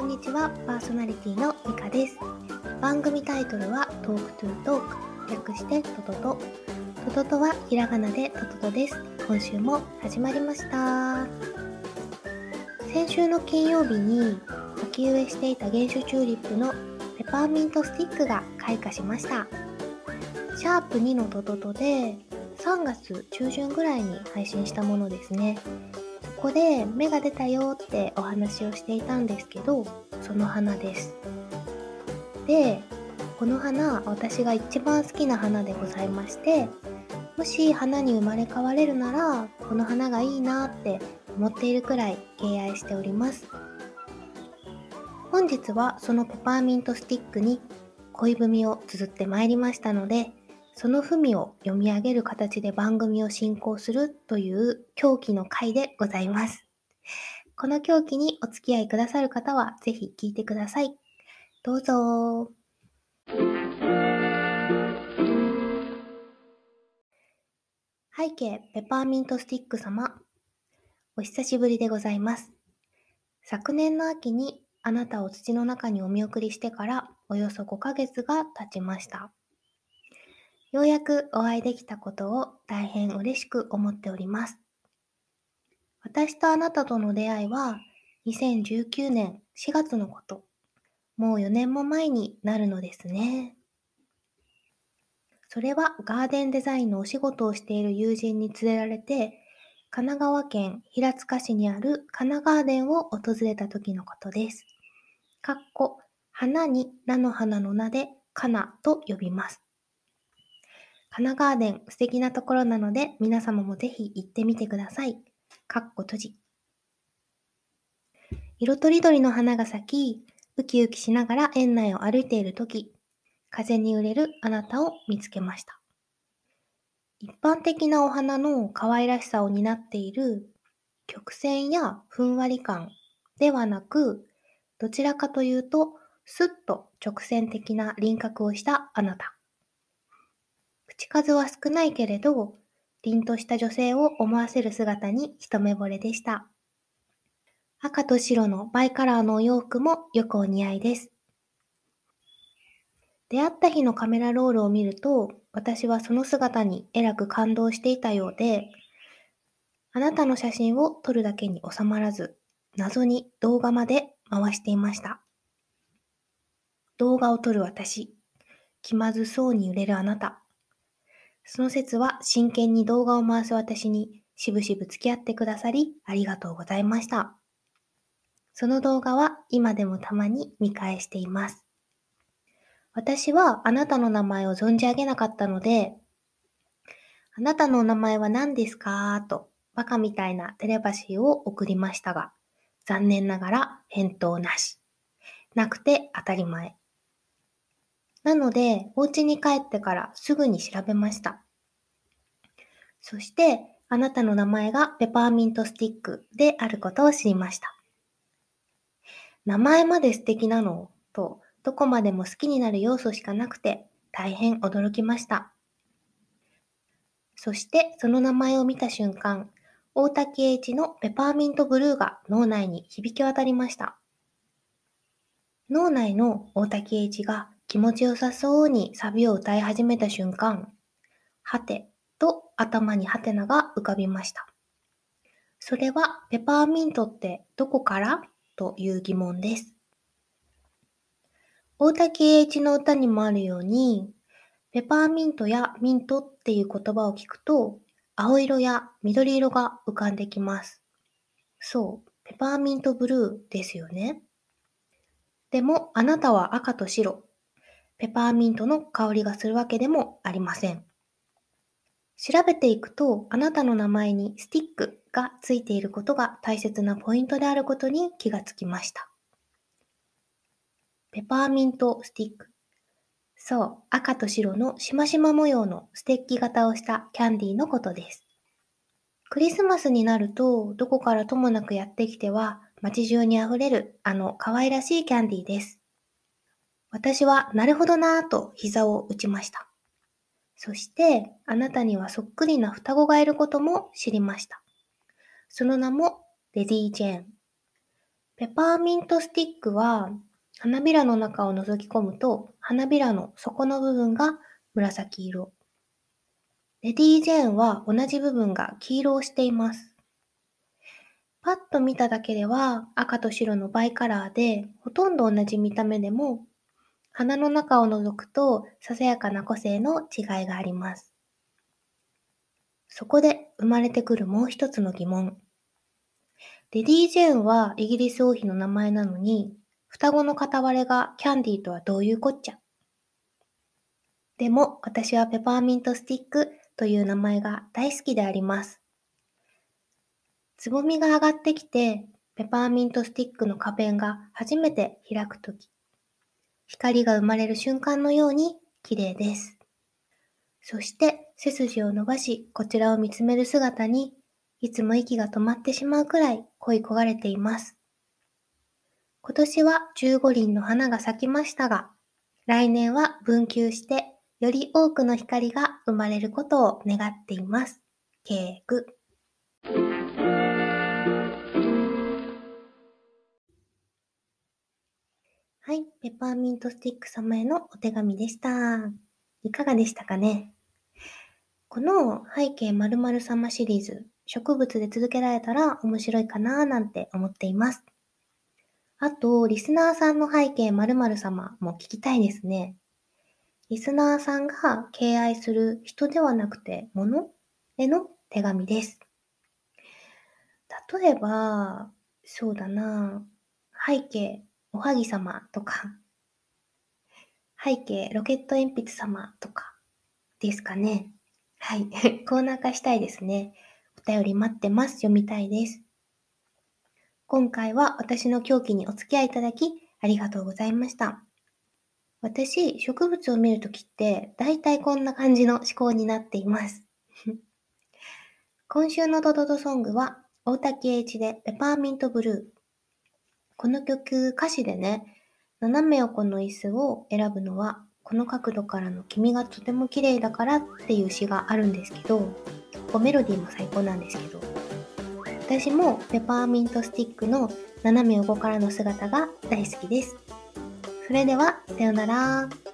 こんにちはパーソナリティのミカです。番組タイトルは Talk to Talk 略してトトト。トトトはひらがなでトトトです。今週も始まりました。先週の金曜日に鉢植えしていた原種チューリップのペパーミントスティックが開花しました。シャープ2のトトトで3月中旬ぐらいに配信したものですね。ここで芽が出たよってお話をしていたんですけどその花です。でこの花私が一番好きな花でございましてもし花に生まれ変われるならこの花がいいなって思っているくらい敬愛しております。本日はそのペパーミントスティックに恋文を綴ってまいりましたのでその文を読み上げる形で番組を進行するという狂気の回でございます。この狂気にお付き合いくださる方はぜひ聞いてください。どうぞ。背景ペパーミントスティック様。お久しぶりでございます。昨年の秋にあなたを土の中にお見送りしてからおよそ5ヶ月が経ちました。ようやくお会いできたことを大変嬉しく思っております。私とあなたとの出会いは2019年4月のこと。もう4年も前になるのですね。それはガーデンデザインのお仕事をしている友人に連れられて、神奈川県平塚市にある神奈ガーデンを訪れた時のことです。かっこ、花に菜の花の名でかなと呼びます。神奈川デン素敵なところなので皆様もぜひ行ってみてください。かっこ閉じ。色とりどりの花が咲き、ウキウキしながら園内を歩いているとき、風に揺れるあなたを見つけました。一般的なお花の可愛らしさを担っている曲線やふんわり感ではなく、どちらかというと、スッと直線的な輪郭をしたあなた。口数は少ないけれど、凛とした女性を思わせる姿に一目惚れでした。赤と白のバイカラーのお洋服もよくお似合いです。出会った日のカメラロールを見ると、私はその姿にえらく感動していたようで、あなたの写真を撮るだけに収まらず、謎に動画まで回していました。動画を撮る私、気まずそうに揺れるあなた、その説は真剣に動画を回す私にしぶしぶ付き合ってくださりありがとうございました。その動画は今でもたまに見返しています。私はあなたの名前を存じ上げなかったので、あなたのお名前は何ですか？とバカみたいなテレパシーを送りましたが、残念ながら返答なし。なくて当たり前。なので、お家に帰ってからすぐに調べました。そして、あなたの名前がペパーミントスティックであることを知りました。名前まで素敵なの？と、どこまでも好きになる要素しかなくて、大変驚きました。そして、その名前を見た瞬間、大滝栄一のペパーミントブルーが脳内に響き渡りました。脳内の大滝栄一が気持ちよさそうにサビを歌い始めた瞬間、はてと頭にハテナが浮かびました。それはペパーミントってどこから？という疑問です。大滝栄一の歌にもあるように、ペパーミントやミントっていう言葉を聞くと、青色や緑色が浮かんできます。そう、ペパーミントブルーですよね。でも、あなたは赤と白、ペパーミントの香りがするわけでもありません。調べていくと、あなたの名前にスティックがついていることが大切なポイントであることに気がつきました。ペパーミントスティック。そう、赤と白のしましま模様のステッキ型をしたキャンディーのことです。クリスマスになると、どこからともなくやってきては、街中にあふれるあの可愛らしいキャンディーです。私はなるほどなぁと膝を打ちました。そして、あなたにはそっくりな双子がいることも知りました。その名もレディー・ジェーン。ペパーミントスティックは花びらの中を覗き込むと花びらの底の部分が紫色。レディー・ジェーンは同じ部分が黄色をしています。パッと見ただけでは赤と白のバイカラーでほとんど同じ見た目でも花の中を覗くとささやかな個性の違いがあります。そこで生まれてくるもう一つの疑問。レディー・ジェーンはイギリス王妃の名前なのに、双子の片割れがキャンディーとはどういうこっちゃ。でも私はペパーミントスティックという名前が大好きであります。つぼみが上がってきて、ペパーミントスティックの花弁が初めて開くとき、光が生まれる瞬間のように綺麗です。そして背筋を伸ばし、こちらを見つめる姿に、いつも息が止まってしまうくらい恋焦がれています。今年は15輪の花が咲きましたが、来年は分休して、より多くの光が生まれることを願っています。ケーはい、ペパーミントスティック様へのお手紙でした。いかがでしたかね？この背景〇〇様シリーズ、植物で続けられたら面白いかななんて思っています。あと、リスナーさんの背景〇〇様も聞きたいですね。リスナーさんが敬愛する人ではなくて物への手紙です。例えば、そうだな背景おはぎ様とか、背景ロケット鉛筆様とかですかね。はい。コーナー化したいですね。お便り待ってます。読みたいです。今回は私の狂気にお付き合いいただきありがとうございました。私、植物を見るときって、だいたいこんな感じの思考になっています。今週のドドドソングは、大竹栄一でペパーミントブルー。この曲、歌詞でね、斜め横の椅子を選ぶのは、この角度からの君がとても綺麗だからっていう詩があるんですけど、ここメロディーも最高なんですけど、私もペパーミントスティックの斜め横からの姿が大好きです。それでは、さようなら。